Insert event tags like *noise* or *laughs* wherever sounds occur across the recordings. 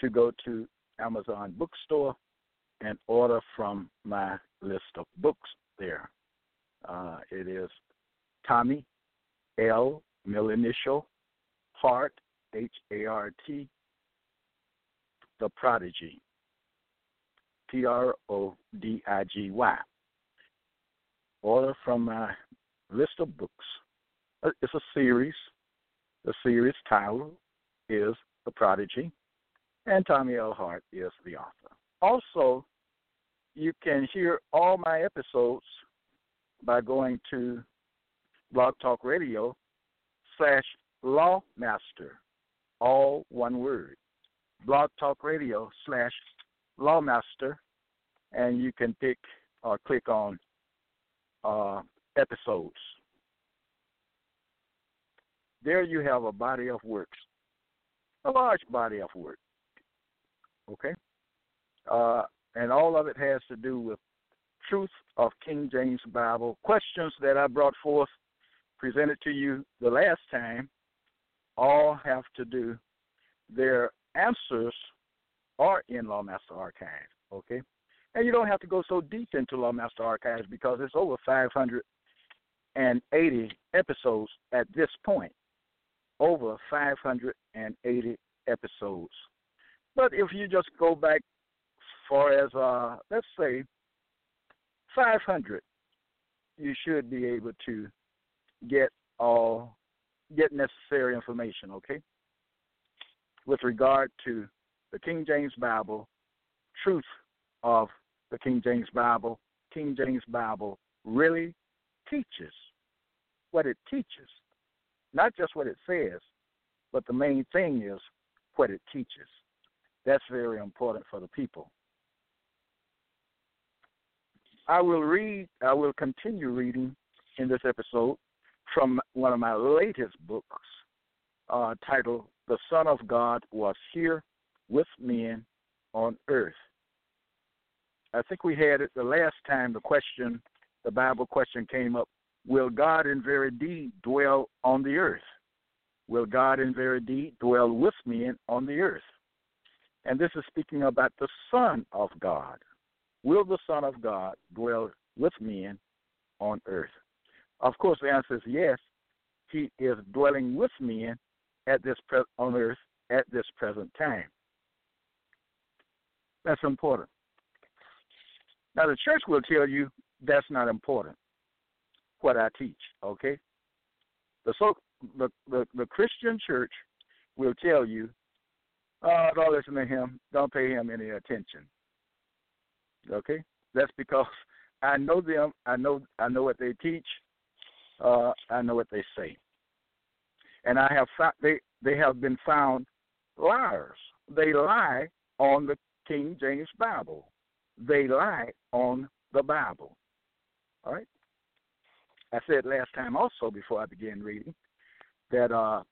to go to Amazon bookstore and order from my list of books there. Uh, it is Tommy L. Middle initial Hart H A R T The Prodigy P R O D I G Y. Order from my list of books. Uh, it's a series. The series title is The Prodigy and Tommy L. Hart is the author. Also, you can hear all my episodes by going to Blog Talk Radio slash Lawmaster, all one word. Blog Talk Radio slash Lawmaster, and you can pick or click on uh, episodes. There you have a body of works, a large body of work Okay? Uh, and all of it has to do with truth of King James Bible. Questions that I brought forth, presented to you the last time, all have to do, their answers are in Lawmaster Archive. Okay? And you don't have to go so deep into Lawmaster Archives because it's over 580 episodes at this point. Over 580 episodes. But if you just go back far as uh, let's say 500, you should be able to get all get necessary information. Okay, with regard to the King James Bible, truth of the King James Bible, King James Bible really teaches what it teaches, not just what it says, but the main thing is what it teaches. That's very important for the people. I will read, I will continue reading in this episode from one of my latest books uh, titled The Son of God Was Here with Men on Earth. I think we had it the last time the question, the Bible question came up Will God in very deed dwell on the earth? Will God in very deed dwell with men on the earth? And this is speaking about the Son of God. Will the Son of God dwell with men on earth? Of course, the answer is yes. He is dwelling with men at this pre- on earth at this present time. That's important. Now, the church will tell you that's not important. What I teach, okay? The so the, the, the Christian church will tell you Oh, don't listen to him. Don't pay him any attention. Okay, that's because *laughs* I know them. I know I know what they teach. Uh, I know what they say, and I have found they they have been found liars. They lie on the King James Bible. They lie on the Bible. All right. I said last time also before I began reading that uh,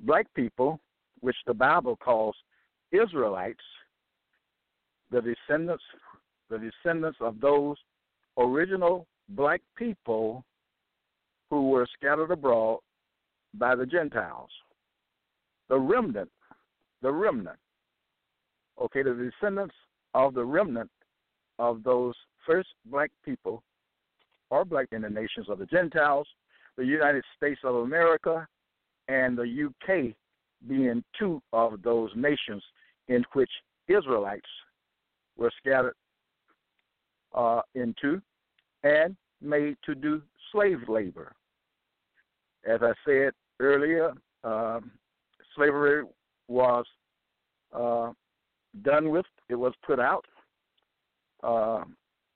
black people which the Bible calls Israelites, the descendants, the descendants of those original black people who were scattered abroad by the Gentiles. The remnant, the remnant. Okay, the descendants of the remnant of those first black people or black in the nations of the Gentiles, the United States of America, and the UK being two of those nations in which Israelites were scattered uh, into and made to do slave labor. As I said earlier, um, slavery was uh, done with, it was put out. Uh,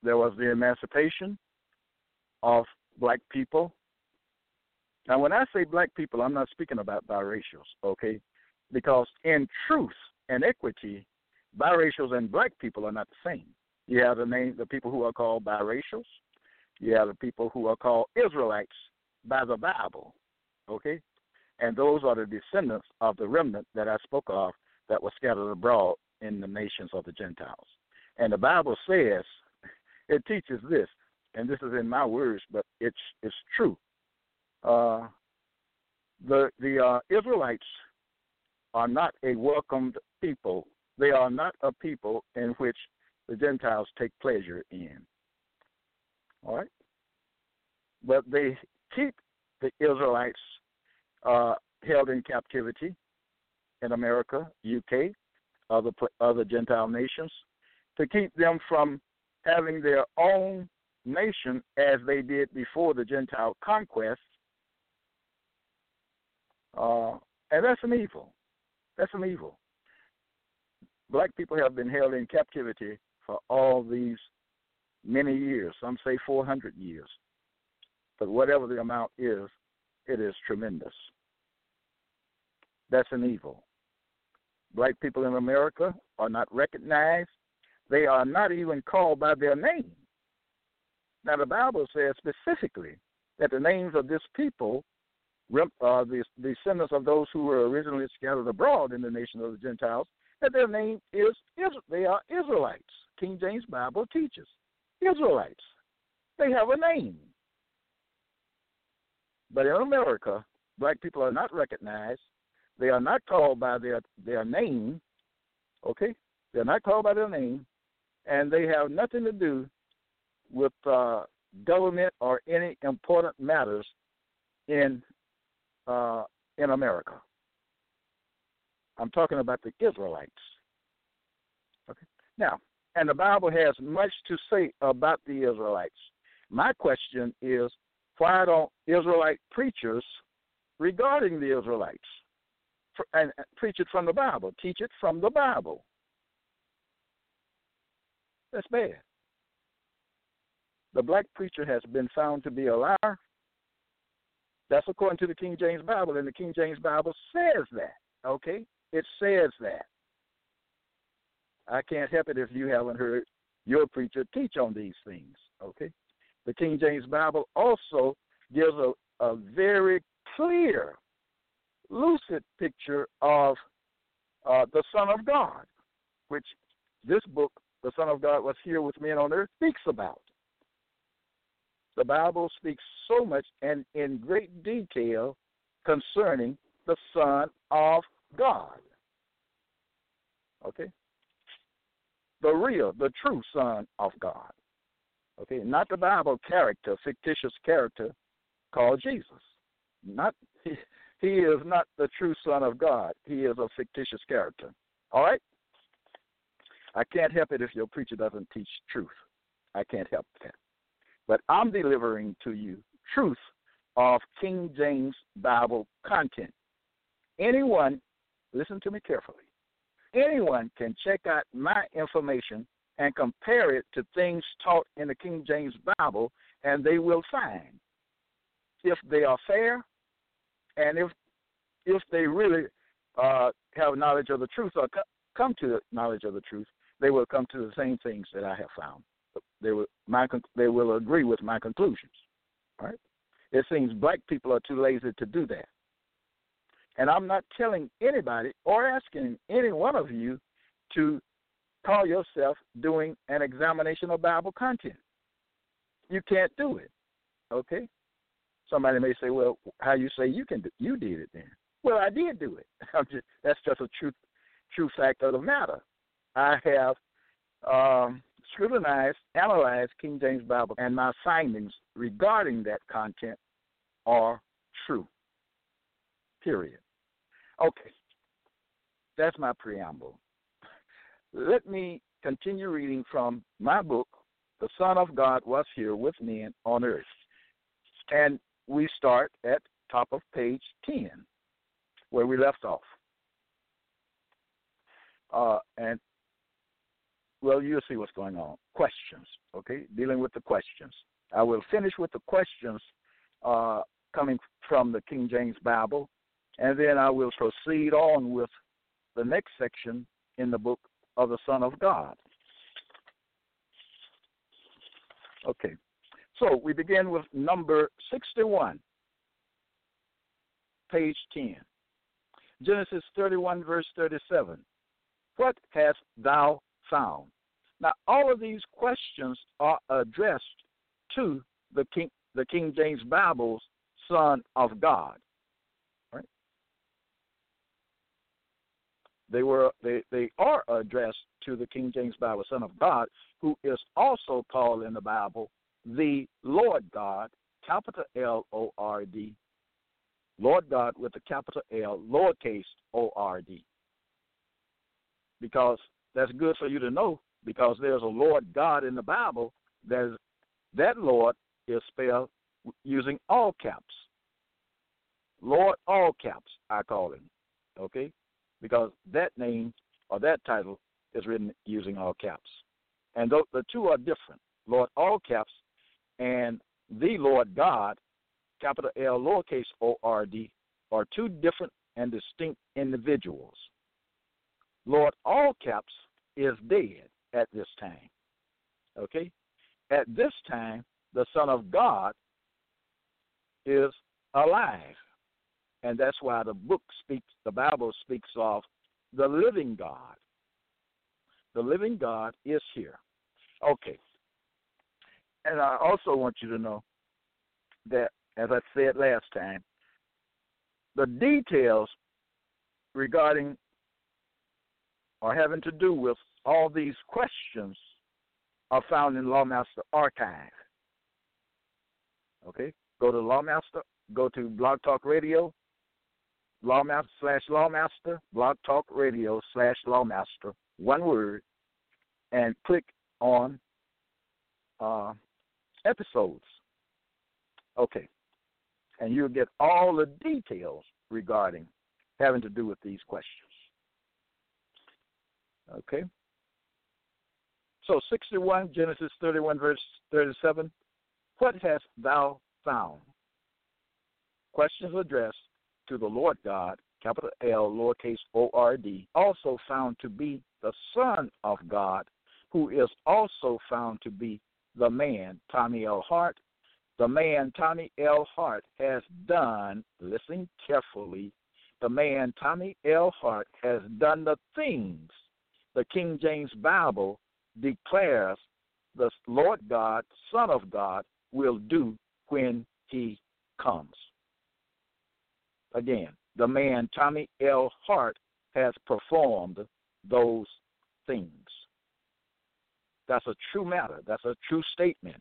there was the emancipation of black people. Now, when I say black people, I'm not speaking about biracials, okay? Because in truth and equity, biracials and black people are not the same. You have the name the people who are called biracials. You have the people who are called Israelites by the Bible. Okay? And those are the descendants of the remnant that I spoke of that was scattered abroad in the nations of the Gentiles. And the Bible says, *laughs* it teaches this, and this is in my words, but it's it's true. Uh, the the uh, Israelites are not a welcomed people. They are not a people in which the Gentiles take pleasure in. All right? But they keep the Israelites uh, held in captivity in America, UK, other other Gentile nations, to keep them from having their own nation as they did before the Gentile conquest. Uh, and that's an evil. That's an evil. Black people have been held in captivity for all these many years. Some say 400 years. But whatever the amount is, it is tremendous. That's an evil. Black people in America are not recognized. They are not even called by their name. Now, the Bible says specifically that the names of this people uh, the descendants of those who were originally scattered abroad in the nation of the Gentiles, that their name is they are Israelites. King James Bible teaches Israelites. They have a name. But in America, black people are not recognized. They are not called by their their name. Okay, they're not called by their name, and they have nothing to do with uh, government or any important matters in uh, in America. I'm talking about the Israelites. Okay. Now, and the Bible has much to say about the Israelites. My question is, why don't Israelite preachers regarding the Israelites and preach it from the Bible, teach it from the Bible? That's bad. The black preacher has been found to be a liar, that's according to the King James Bible, and the King James Bible says that. Okay? It says that. I can't help it if you haven't heard your preacher teach on these things. Okay? The King James Bible also gives a, a very clear, lucid picture of uh, the Son of God, which this book, The Son of God Was Here with Men on Earth, speaks about. The Bible speaks so much and in great detail concerning the Son of God. Okay? The real, the true Son of God. Okay, not the Bible character, fictitious character called Jesus. Not *laughs* he, is not the true Son of God. He is a fictitious character. All right? I can't help it if your preacher doesn't teach truth. I can't help that but I'm delivering to you truth of King James Bible content. Anyone, listen to me carefully, anyone can check out my information and compare it to things taught in the King James Bible, and they will find if they are fair and if if they really uh, have knowledge of the truth or come to the knowledge of the truth, they will come to the same things that I have found they will my they will agree with my conclusions. Right? It seems black people are too lazy to do that. And I'm not telling anybody or asking any one of you to call yourself doing an examination of Bible content. You can't do it. Okay? Somebody may say, "Well, how you say you can do, you did it then?" Well, I did do it. *laughs* Just, that's just a true true fact of the matter. I have um, scrutinized, analyzed King James Bible, and my findings regarding that content are true. Period. Okay. That's my preamble. let me continue reading from my book, The Son of God Was Here with Men on Earth. And we start at top of page 10, where we left off. Uh, and, well, you'll see what's going on. Questions, okay? Dealing with the questions. I will finish with the questions uh, coming from the King James Bible, and then I will proceed on with the next section in the book of the Son of God. Okay, so we begin with number 61, page 10. Genesis 31, verse 37. What hast thou found? Now, all of these questions are addressed to the King, the King James Bible's Son of God. Right? They were they, they are addressed to the King James Bible Son of God, who is also called in the Bible the Lord God, capital L O R D. Lord God with a capital L, lowercase O R D. Because that's good for you to know, because there's a Lord God in the Bible. There's that Lord is spelled using all caps. Lord, all caps, I call him. Okay? Because that name or that title is written using all caps. And th- the two are different. Lord, all caps, and the Lord God, capital L, lowercase o r d, are two different and distinct individuals. Lord, all caps, is dead at this time. Okay? At this time, the Son of God is alive. And that's why the book speaks, the Bible speaks of the living God. The living God is here. Okay. And I also want you to know that, as I said last time, the details regarding or having to do with all these questions are found in Lawmaster Archive. Okay? Go to Lawmaster, go to Blog Talk Radio, Lawmaster slash Lawmaster, Blog Talk Radio slash Lawmaster, one word, and click on uh, episodes. Okay. And you'll get all the details regarding having to do with these questions. Okay. So 61, Genesis 31, verse 37. What hast thou found? Questions addressed to the Lord God, capital L, lowercase o r d, also found to be the Son of God, who is also found to be the man, Tommy L. Hart. The man, Tommy L. Hart, has done, listen carefully, the man, Tommy L. Hart, has done the things the King James Bible declares the Lord God, Son of God, will do when he comes. Again, the man Tommy L. Hart has performed those things. That's a true matter. That's a true statement.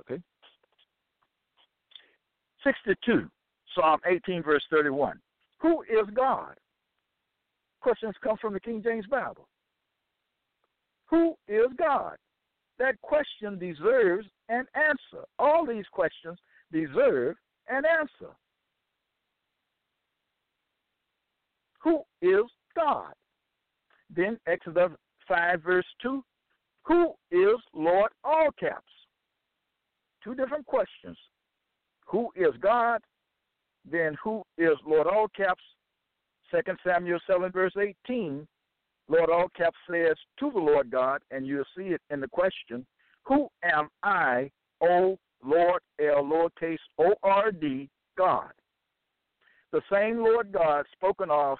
Okay? 62, Psalm 18, verse 31. Who is God? Questions come from the King James Bible. Who is God? That question deserves an answer. All these questions deserve an answer. Who is God? Then Exodus 5, verse 2. Who is Lord all caps? Two different questions. Who is God? Then who is Lord all caps? 2 Samuel 7, verse 18. Lord all caps says to the Lord God, and you'll see it in the question, Who am I, O Lord L lowercase O R D God? The same Lord God spoken of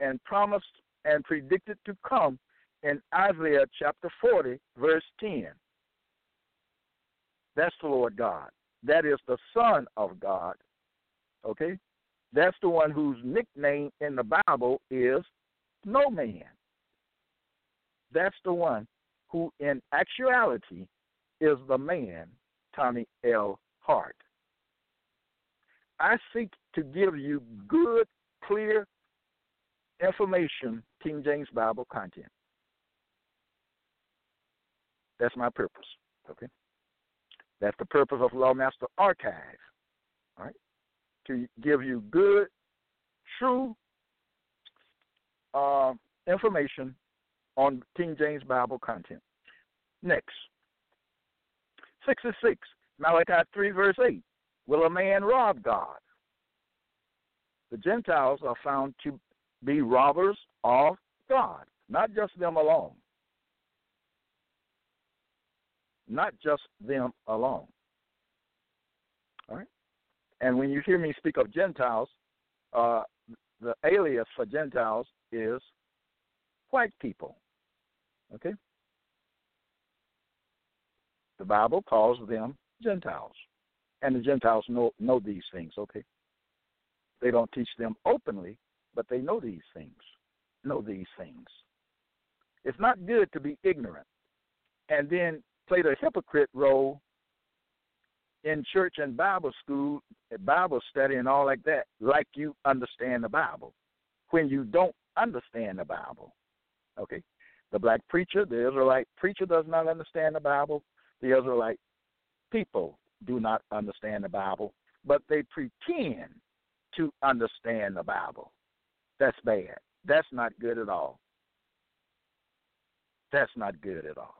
and promised and predicted to come in Isaiah chapter 40, verse 10. That's the Lord God. That is the Son of God. Okay? That's the one whose nickname in the Bible is No Man that's the one who, in actuality, is the man, Tommy L. Hart. I seek to give you good, clear information, King James Bible content. That's my purpose. Okay. That's the purpose of Lawmaster Archive. All right. To give you good, true uh, information on King James Bible content. Next. 66. Malachi 3, verse 8. Will a man rob God? The Gentiles are found to be robbers of God, not just them alone. Not just them alone. All right? And when you hear me speak of Gentiles, uh, the alias for Gentiles is white people. Okay? The Bible calls them Gentiles. And the Gentiles know, know these things, okay? They don't teach them openly, but they know these things. Know these things. It's not good to be ignorant and then play the hypocrite role in church and Bible school, Bible study, and all like that, like you understand the Bible, when you don't understand the Bible. Okay? The black preacher, the Israelite preacher does not understand the Bible. The Israelite people do not understand the Bible, but they pretend to understand the Bible. That's bad. That's not good at all. That's not good at all.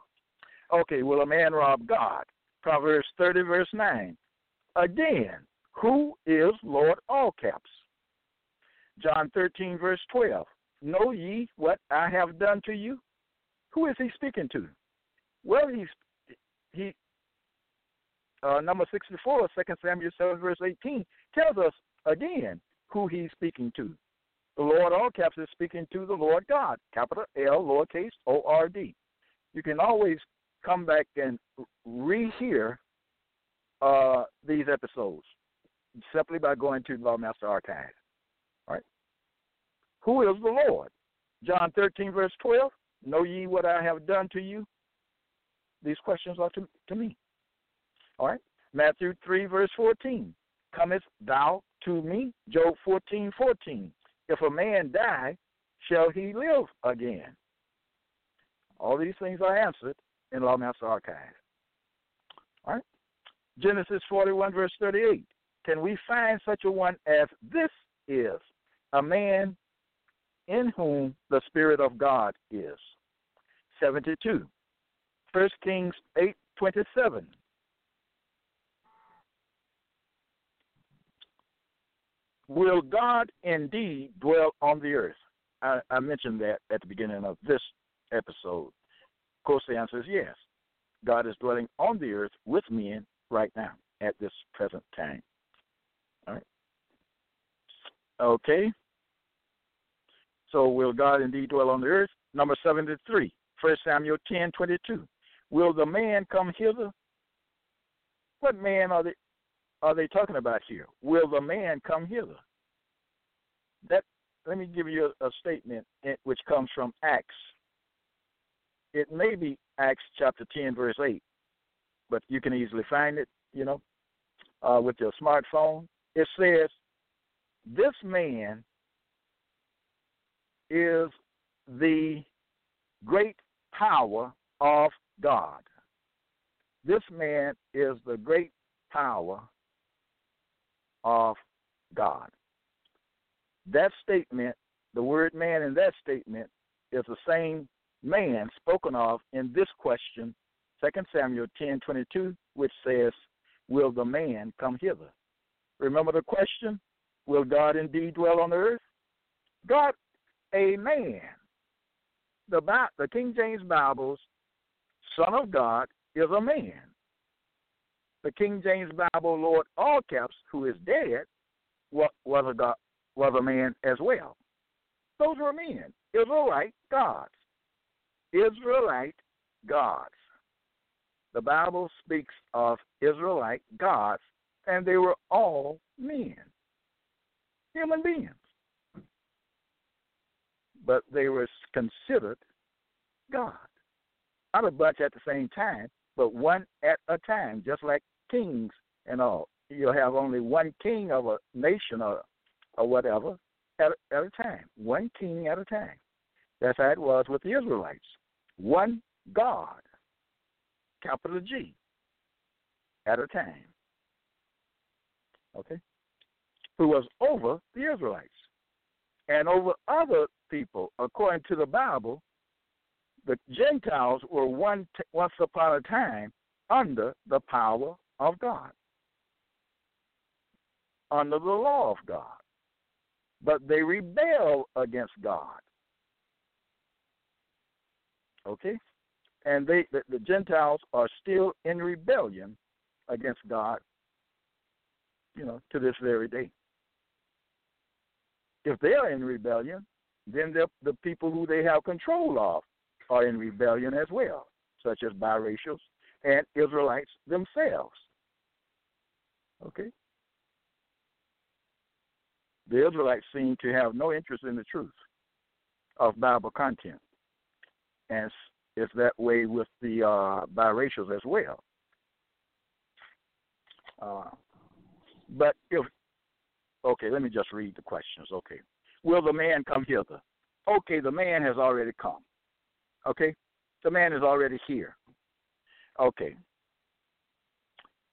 Okay, will a man rob God? Proverbs 30, verse 9. Again, who is Lord all caps? John 13, verse 12. Know ye what I have done to you? Who is he speaking to? Well, he's he uh, number 64, 2 Samuel 7, verse 18, tells us again who he's speaking to. The Lord, all caps, is speaking to the Lord God, capital L, lowercase O R D. You can always come back and rehear uh, these episodes simply by going to the Lawmaster Archive. All right. Who is the Lord? John 13, verse 12. Know ye what I have done to you? These questions are to, to me. All right. Matthew 3, verse 14. Comest thou to me? Job 14, 14. If a man die, shall he live again? All these things are answered in Lawmaster Archive. All right. Genesis 41, verse 38. Can we find such a one as this is? A man in whom the Spirit of God is. 72. 1 Kings 8, 27. Will God indeed dwell on the earth? I, I mentioned that at the beginning of this episode. Of course, the answer is yes. God is dwelling on the earth with men right now at this present time. All right. Okay. So will God indeed dwell on the earth? Number 73, 1 Samuel 10, 22. Will the man come hither? What man are they are they talking about here? Will the man come hither? That let me give you a, a statement which comes from Acts. It may be Acts chapter 10, verse 8, but you can easily find it, you know, uh, with your smartphone. It says, This man is the great power of God. This man is the great power of God. That statement, the word man in that statement, is the same man spoken of in this question, 2 Samuel 10 22, which says, Will the man come hither? Remember the question? Will God indeed dwell on earth? God, a man. The, the King James Bible's Son of God is a man. The King James Bible Lord all caps, who is dead, was a God, was a man as well. Those were men, Israelite gods. Israelite gods. The Bible speaks of Israelite gods, and they were all men, human beings. But they were considered God. Not a bunch at the same time, but one at a time, just like kings and all. You'll have only one king of a nation or or whatever at, at a time, one king at a time. That's how it was with the Israelites. One God. capital G, at a time. Okay? Who was over the Israelites and over other people. According to the Bible, the Gentiles were one t- once upon a time under the power of God, under the law of God. But they rebel against God. Okay? And they the, the Gentiles are still in rebellion against God, you know, to this very day. If they are in rebellion, then the, the people who they have control of are in rebellion as well, such as biracials and Israelites themselves. Okay? The Israelites seem to have no interest in the truth of Bible content. And it's that way with the uh, biracials as well. Uh, but if, okay, let me just read the questions. Okay. Will the man come hither? Okay, the man has already come. Okay? The man is already here. Okay.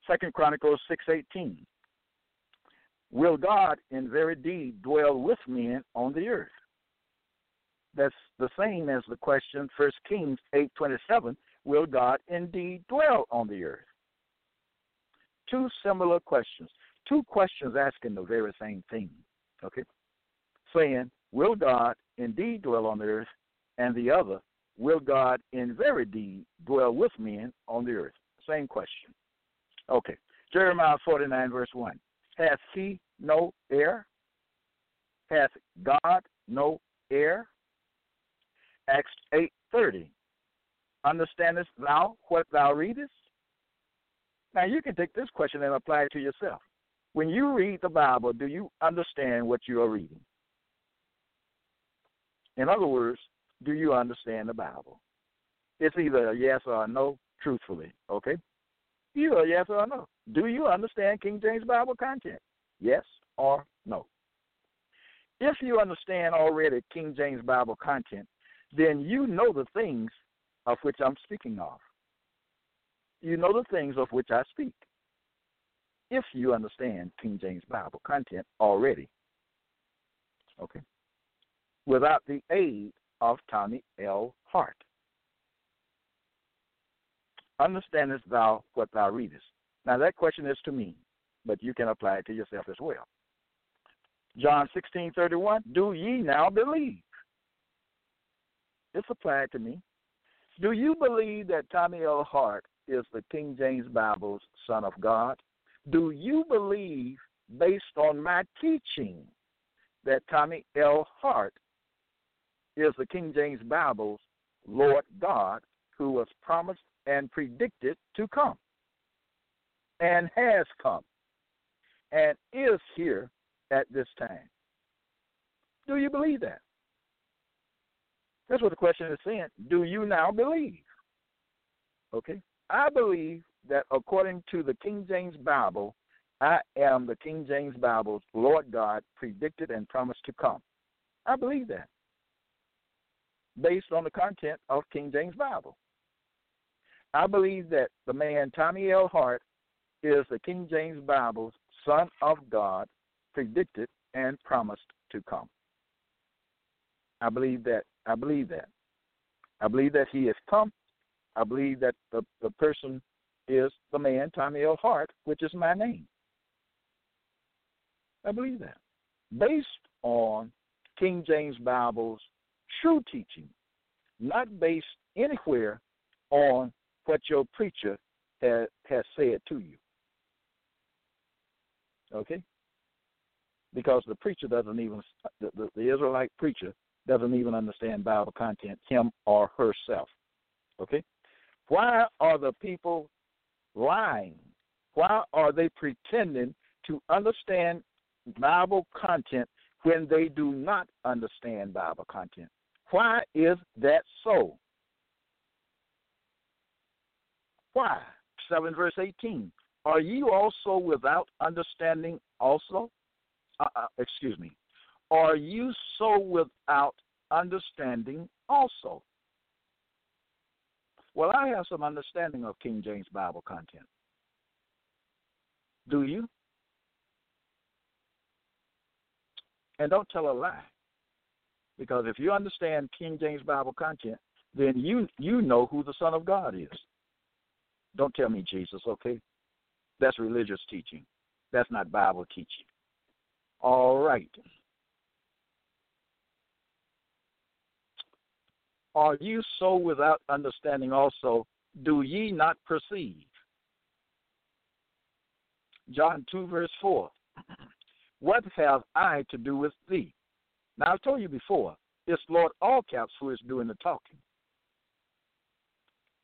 Second Chronicles six eighteen. Will God in very deed dwell with men on the earth? That's the same as the question First Kings eight twenty seven. Will God indeed dwell on the earth? Two similar questions. Two questions asking the very same thing. Okay? Saying, Will God indeed dwell on the earth? And the other, Will God in very deed dwell with men on the earth? Same question. Okay. Jeremiah 49, verse 1. Hath he no heir? Hath God no heir? Acts 8.30. Understandest thou what thou readest? Now you can take this question and apply it to yourself. When you read the Bible, do you understand what you are reading? In other words, do you understand the Bible? It's either a yes or a no, truthfully, okay? Either a yes or a no. Do you understand King James Bible content? Yes or no? If you understand already King James Bible content, then you know the things of which I'm speaking of. You know the things of which I speak. If you understand King James Bible content already. Okay? Without the aid of Tommy L. Hart. Understandest thou what thou readest? Now that question is to me, but you can apply it to yourself as well. John sixteen thirty one, do ye now believe? It's applied to me. Do you believe that Tommy L. Hart is the King James Bible's Son of God? Do you believe, based on my teaching, that Tommy L. Hart is the King James Bible's Lord God who was promised and predicted to come and has come and is here at this time. Do you believe that? That's what the question is saying. Do you now believe? Okay. I believe that according to the King James Bible, I am the King James Bible's Lord God predicted and promised to come. I believe that based on the content of King James Bible. I believe that the man Tommy L. Hart is the King James Bible's Son of God, predicted and promised to come. I believe that. I believe that. I believe that he has come. I believe that the, the person is the man Tommy L. Hart, which is my name. I believe that. Based on King James Bible's true teaching, not based anywhere on what your preacher has, has said to you. Okay? Because the preacher doesn't even, the, the, the Israelite preacher doesn't even understand Bible content, him or herself. Okay? Why are the people lying? Why are they pretending to understand Bible content when they do not understand Bible content? Why is that so? Why? 7 verse 18. Are you also without understanding also? Uh, uh, excuse me. Are you so without understanding also? Well, I have some understanding of King James Bible content. Do you? And don't tell a lie. Because if you understand King James Bible content, then you you know who the Son of God is. Don't tell me Jesus, okay? That's religious teaching. That's not Bible teaching. All right. Are you so without understanding also? Do ye not perceive? John 2, verse 4. *clears throat* What have I to do with thee? Now, I've told you before, it's Lord All Caps who is doing the talking.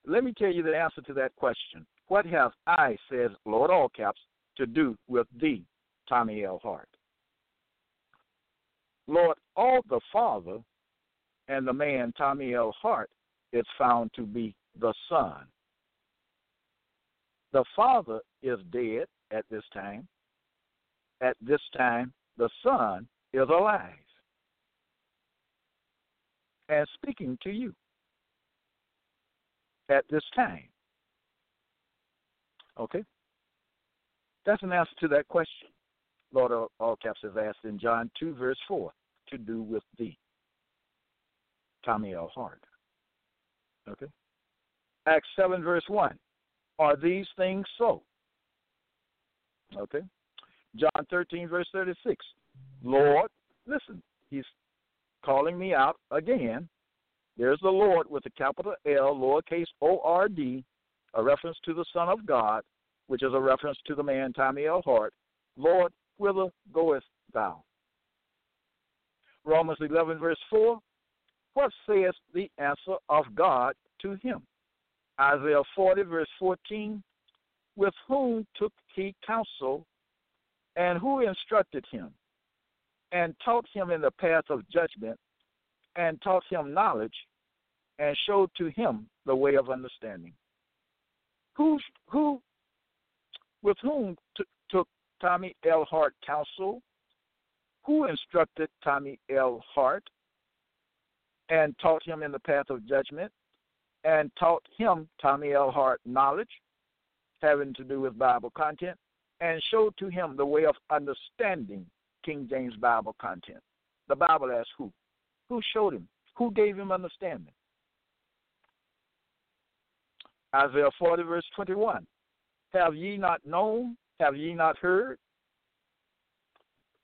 Let me tell you the answer to that question. What have I, says Lord All Caps, to do with thee, Tommy L. Hart? Lord, all the Father and the man, Tommy L. Hart, is found to be the Son. The Father is dead at this time. At this time, the Son is alive and speaking to you at this time. Okay? That's an answer to that question. Lord all caps is asked in John 2, verse 4, to do with thee. Tommy L. Hart. Okay? Acts 7, verse 1. Are these things so? Okay? John 13, verse 36. Lord, listen, he's calling me out again. There's the Lord with a capital L, lowercase O R D, a reference to the Son of God, which is a reference to the man Tommy L. Hart. Lord, whither goest thou? Romans 11, verse 4. What saith the answer of God to him? Isaiah 40, verse 14. With whom took he counsel, and who instructed him? And taught him in the path of judgment, and taught him knowledge, and showed to him the way of understanding. Who, who, with whom t- took Tommy L. Hart counsel? Who instructed Tommy L. Hart and taught him in the path of judgment, and taught him Tommy L. Hart knowledge having to do with Bible content, and showed to him the way of understanding King James Bible content. The Bible asks who? Who showed him? Who gave him understanding? Isaiah 40, verse 21. Have ye not known? Have ye not heard?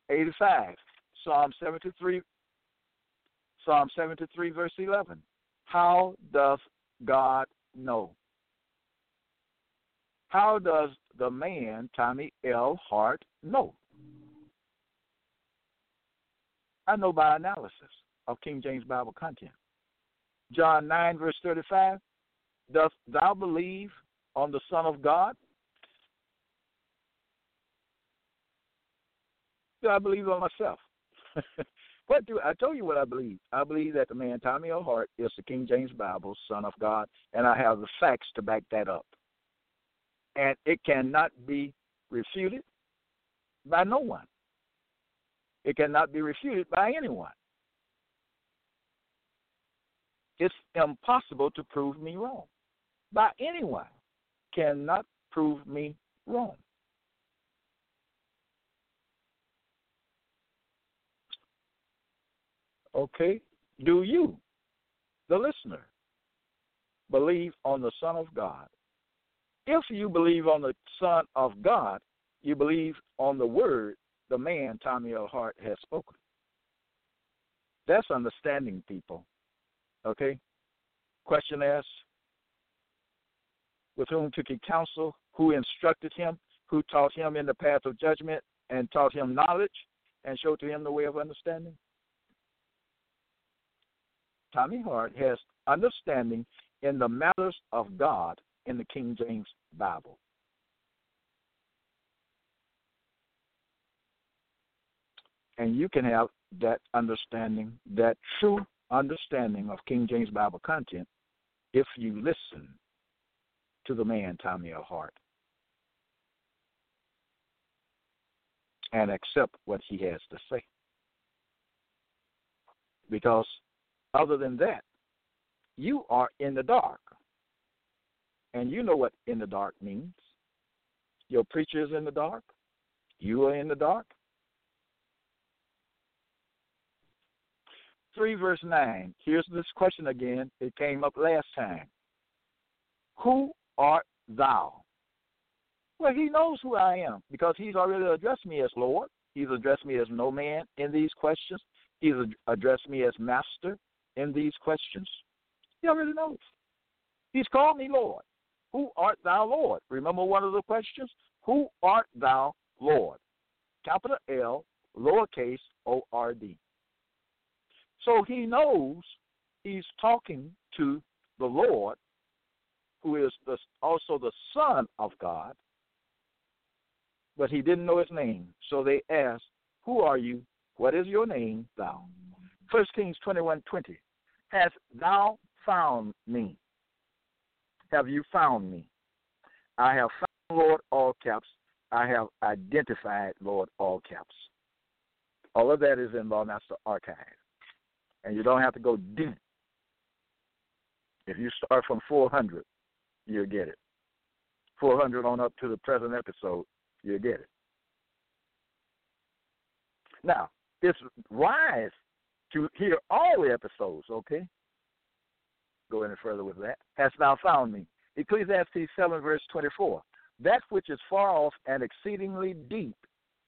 85. Psalm 73, Psalm 73, verse 11. How does God know? How does the man, Tommy L. Hart, know? I know by analysis of King James Bible content. John 9, verse 35 Dost thou believe on the Son of God? Do I believe on myself? *laughs* what do I tell you what I believe? I believe that the man Tommy L. Hart is the King James Bible Son of God, and I have the facts to back that up. And it cannot be refuted by no one. It cannot be refuted by anyone. It's impossible to prove me wrong. By anyone cannot prove me wrong. Okay? Do you, the listener, believe on the Son of God? If you believe on the Son of God, you believe on the Word the man Tommy L. Hart has spoken. That's understanding people. Okay? Question asked with whom took he counsel, who instructed him, who taught him in the path of judgment, and taught him knowledge, and showed to him the way of understanding? Tommy Hart has understanding in the matters of God in the King James Bible. And you can have that understanding, that true understanding of King James Bible content if you listen to the man Tommy L. Hart and accept what he has to say. Because other than that, you are in the dark. And you know what in the dark means. Your preacher is in the dark. You are in the dark. 3 verse 9. Here's this question again. It came up last time. Who art thou? Well, he knows who I am because he's already addressed me as Lord. He's addressed me as no man in these questions. He's addressed me as master in these questions. He already knows. He's called me Lord. Who art thou, Lord? Remember one of the questions? Who art thou, Lord? Capital L, lowercase O R D. So he knows he's talking to the Lord, who is the, also the Son of God, but he didn't know his name. So they asked, Who are you? What is your name, thou? First Kings twenty one twenty. Hast thou found me? Have you found me? I have found Lord all caps. I have identified Lord all caps. All of that is in Lawmaster Archive and you don't have to go deep. If you start from 400, you'll get it. 400 on up to the present episode, you'll get it. Now, it's wise to hear all the episodes, okay? Go any further with that. Hast thou found me? Ecclesiastes 7, verse 24. That which is far off and exceedingly deep,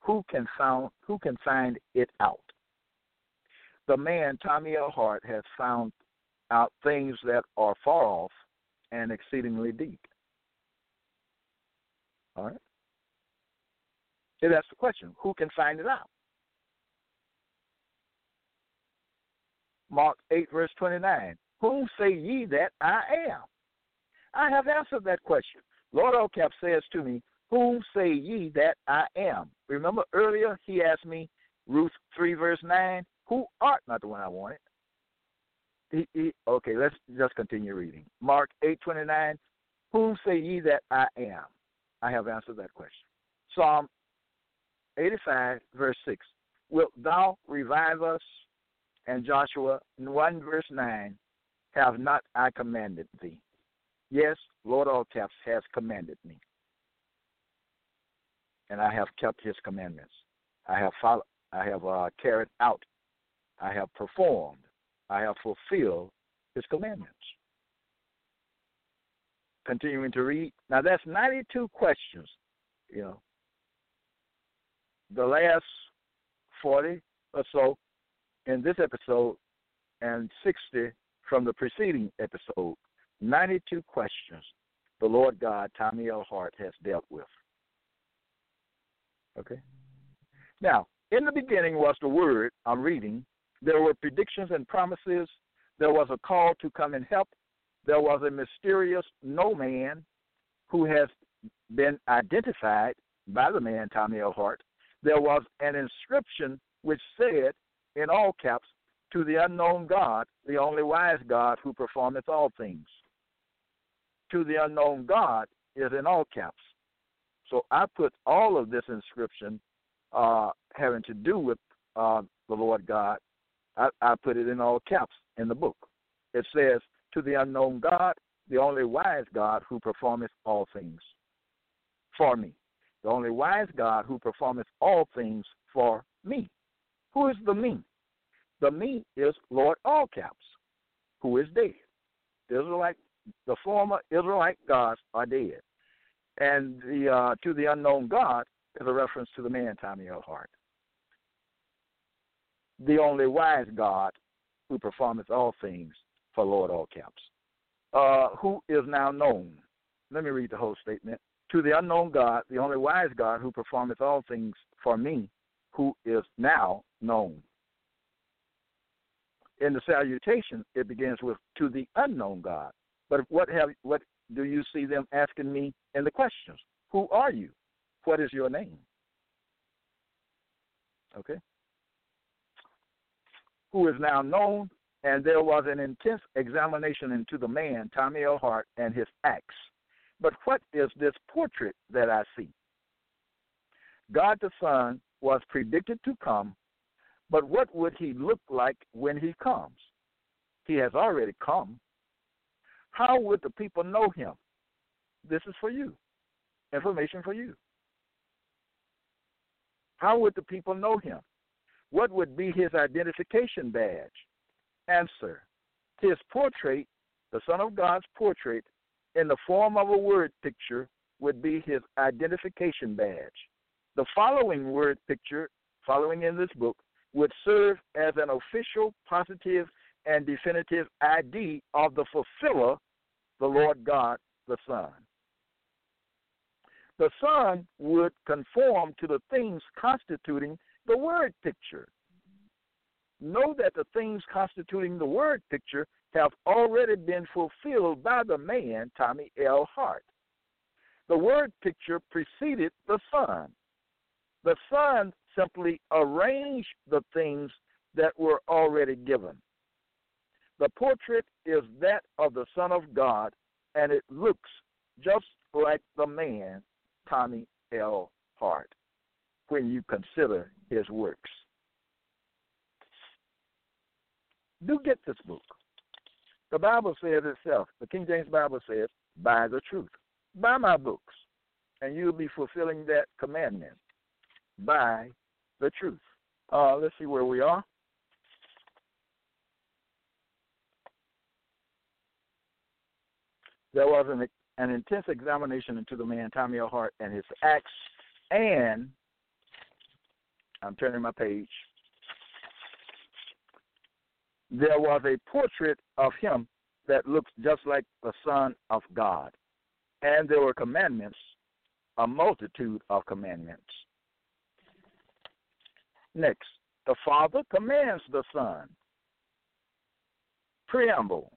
who can found who can find it out? The man, Tommy L. Hart, has found out things that are far off and exceedingly deep. All right? So that's the question. Who can find it out? Mark 8, verse 29. Whom say ye that I am? I have answered that question. Lord all caps says to me, Whom say ye that I am? Remember earlier he asked me, Ruth 3, verse 9, who art not the one I wanted. He, he, okay, let's just continue reading. Mark eight twenty nine. Whom say ye that I am? I have answered that question. Psalm eighty five verse six. Wilt thou revive us? And Joshua one verse nine. Have not I commanded thee? Yes, Lord all caps has commanded me, and I have kept His commandments. I have followed. I have uh, carried out I have performed, I have fulfilled his commandments. Continuing to read. Now that's 92 questions, you know. The last 40 or so in this episode and 60 from the preceding episode, 92 questions the Lord God, Tommy L. Hart, has dealt with. Okay? Now, in the beginning was the Word, I'm reading, there were predictions and promises. There was a call to come and help. There was a mysterious no man who has been identified by the man, Tommy L. Hart. There was an inscription which said, in all caps, to the unknown God, the only wise God who performeth all things. To the unknown God is in all caps. So I put all of this inscription uh, having to do with uh, the Lord God I, I put it in all caps in the book. It says, To the unknown God, the only wise God who performeth all things for me. The only wise God who performeth all things for me. Who is the me? The me is Lord all caps, who is dead. The Israelite, the former Israelite gods are dead. And the uh, to the unknown God is a reference to the man Tommy L. the only wise God who performeth all things for Lord all caps, uh, who is now known. Let me read the whole statement. To the unknown God, the only wise God who performeth all things for me, who is now known. In the salutation, it begins with to the unknown God. But what have what do you see them asking me in the questions? Who are you? What is your name? Okay who is now known, and there was an intense examination into the man, Tommy L. Hart, and his acts. But what is this portrait that I see? God the Son was predicted to come, but what would he look like when he comes? He has already come. How would the people know him? this is for you. Information for you. How would the people know him? What would be his identification badge? Answer His portrait, the Son of God's portrait, in the form of a word picture, would be his identification badge. The following word picture, following in this book, would serve as an official, positive, and definitive ID of the fulfiller, the Lord God, the Son. The Son would conform to the things constituting the word picture. Know that the things constituting the word picture have already been fulfilled by the man, Tommy L. Hart. The word picture preceded the Son. The Son simply arranged the things that were already given. The portrait is that of the Son of God, and it looks just like the man, Tommy L. Hart, when you consider his works. Do get this book. The Bible says itself, the King James Bible says, buy the truth. Buy my books, and you'll be fulfilling that commandment. Buy the truth. Uh, let's see where we are. There was an, an intense examination into the man Tommy L. Hart, and his acts, and I'm turning my page. There was a portrait of him that looks just like the Son of God, and there were commandments, a multitude of commandments. Next, the Father commands the Son. Preamble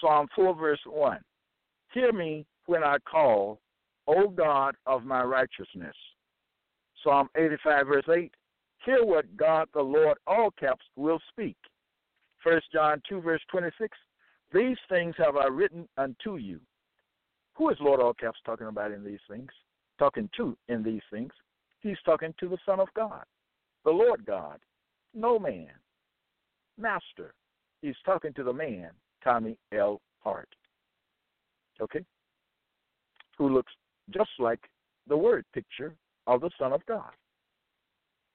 Psalm 4, verse 1. Hear me when I call, O God of my righteousness. Psalm 85, verse 8. Hear what God the Lord, all caps, will speak. 1 John 2, verse 26. These things have I written unto you. Who is Lord all caps talking about in these things? Talking to in these things. He's talking to the Son of God the Lord God, no man. Master, he's talking to the man, Tommy L. Hart. Okay? Who looks just like the word picture of the Son of God,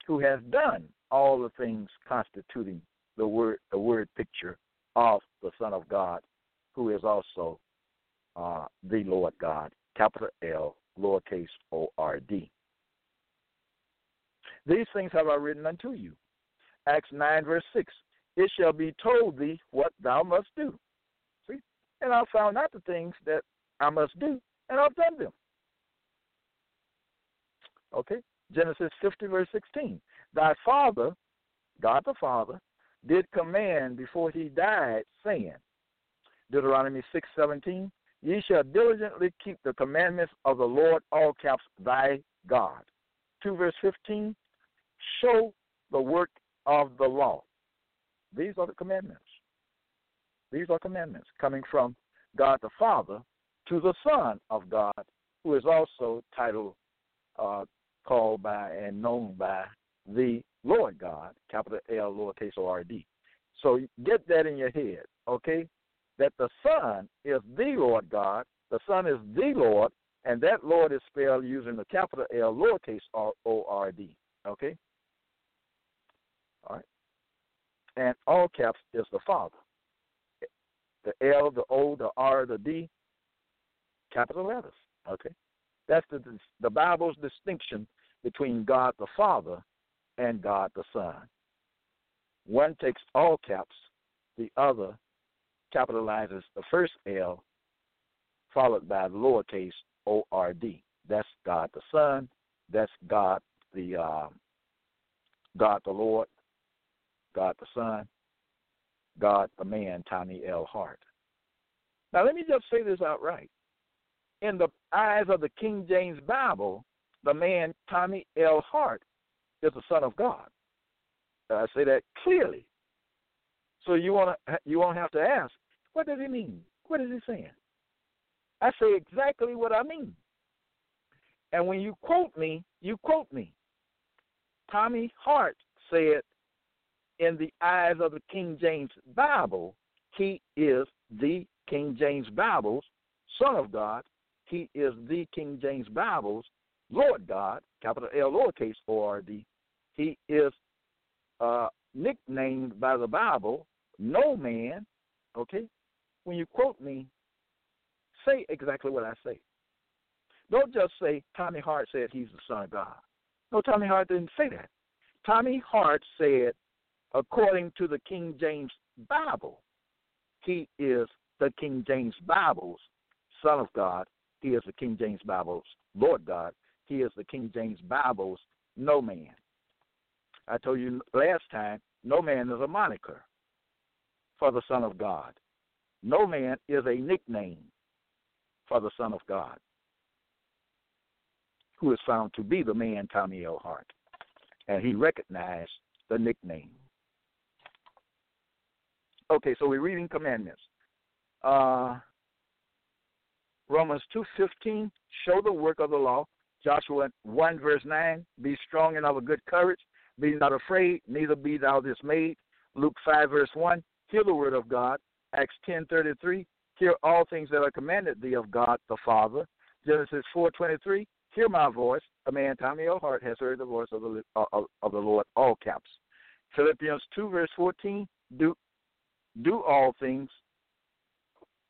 who has done all the things constituting the word the word picture of the Son of God, who is also uh, the Lord God, capital L, lowercase o r d. These things have I written unto you. Acts 9, verse 6. It shall be told thee what thou must do. See? And I found out the things that I must do, and I've done them. Okay? Genesis 50, verse 16. Thy father, God the Father, did command before he died, saying, Deuteronomy 6, 17, Ye shall diligently keep the commandments of the Lord, all caps, thy God. 2 verse 15, show the work of the law. These are the commandments. These are commandments coming from God the Father to the Son of God, who is also titled, uh, called by, and known by the Lord God, capital L, lowercase o r d. So get that in your head, okay? That the Son is the Lord God, the Son is the Lord, and that Lord is spelled using the capital L, lowercase o r d, okay? All right. And all caps is the Father. The L, the O, the R, the D, capital letters. Okay. That's the the Bible's distinction between God the Father and God the Son. One takes all caps, the other capitalizes the first L, followed by the lowercase O R D. That's God the Son. That's God the uh, God the Lord. God the Son, God the man, Tommy L. Hart. Now, let me just say this outright. In the eyes of the King James Bible, the man, Tommy L. Hart, is the Son of God. I say that clearly. So you want to you won't have to ask, what does he mean? What is he saying? I say exactly what I mean. And when you quote me, you quote me. Tommy Hart said in the eyes of the King James Bible, he is the King James Bible's Son of God, He is the King James Bible's Lord God, capital L lowercase O R D. He is uh, nicknamed by the Bible, no man. Okay? When you quote me, say exactly what I say. Don't just say Tommy Hart said he's the Son of God. No, Tommy Hart didn't say that. Tommy Hart said, according to the King James Bible, he is the King James Bible's Son of God. He is the King James Bible's Lord God. He is the King James Bible's no man. I told you last time, no man is a moniker for the Son of God. No man is a nickname for the Son of God, who is found to be the man Tommy L. Hart. And he recognized the nickname. Okay, so we're reading commandments. Uh, Romans 2.15, show the work of the law. Joshua 1 verse 9, be strong and of a good courage. Be not afraid, neither be thou dismayed. Luke 5 verse 1, hear the word of God. Acts 10.33, hear all things that are commanded thee of God the Father. Genesis 4.23, hear my voice. A man, Tommy L. Hart, has heard the voice of the, uh, of the Lord, all caps. Philippians 2 verse 14, do, do all things.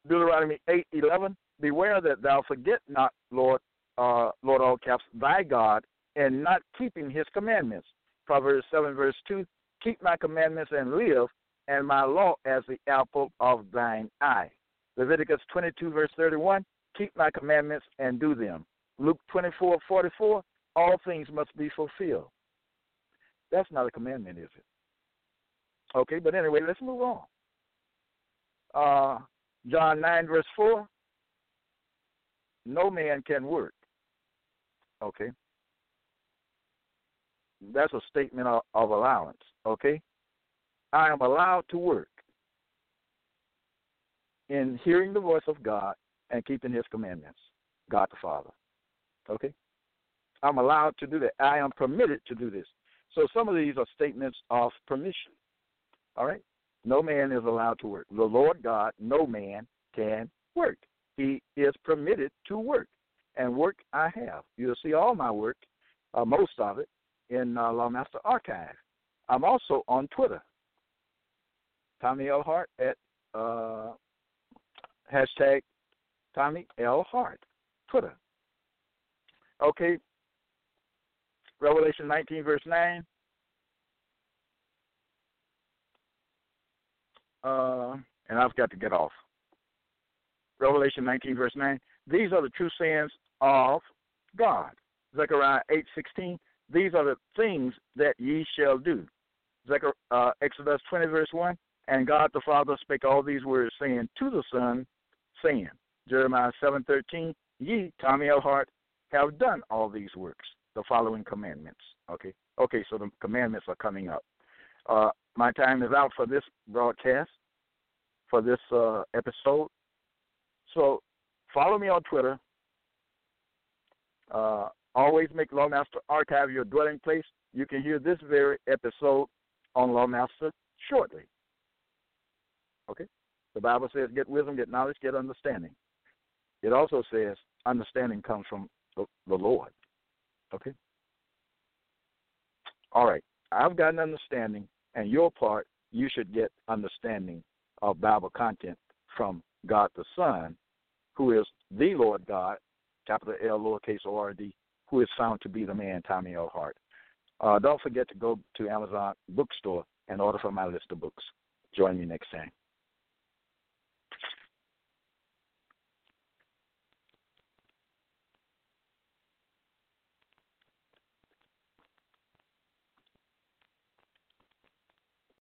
Deuteronomy 8.11, beware that thou forget not, Lord, uh, Lord all caps, thy God, and not keeping his commandments. Proverbs 7, verse 2 Keep my commandments and live, and my law as the apple of thine eye. Leviticus 22, verse 31 Keep my commandments and do them. Luke 24, 44 All things must be fulfilled. That's not a commandment, is it? Okay, but anyway, let's move on. Uh, John 9, verse 4 No man can work Okay. That's a statement of, of allowance. Okay. I am allowed to work in hearing the voice of God and keeping His commandments. God the Father. Okay. I'm allowed to do that. I am permitted to do this. So some of these are statements of permission. All right? No man is allowed to work. The Lord God, no man can work. He is permitted to work and work I have. You'll see all my work, uh, most of it, in uh, Lawmaster Archive. I'm also on Twitter. Tommy L. Hart at uh, hashtag Tommy L. Hart, Twitter. Okay. Revelation 19, verse 9. Uh, and I've got to get off. Revelation 19, verse 9. These are the true sayings of God. Zechariah 8:16. These are the things that ye shall do. Uh, Exodus 20 verse 1. And God the Father spake all these words, saying to the Son, saying, Jeremiah 7:13. Ye, Tommy L. Hart, have done all these works. The following commandments. Okay. Okay. So the commandments are coming up. Uh, my time is out for this broadcast, for this uh, episode. So follow me on Twitter uh, always make Lawmaster Archive your dwelling place. You can hear this very episode on Lawmaster shortly. Okay? The Bible says, get wisdom, get knowledge, get understanding. It also says, understanding comes from the, the Lord. Okay? All right. I've got an understanding, and your part, you should get understanding of Bible content from God the Son, who is the Lord God capital L, lowercase O R D, who is found to be the man Tommy L. Hart. Uh, don't forget to go to Amazon bookstore and order from my list of books. Join me next time.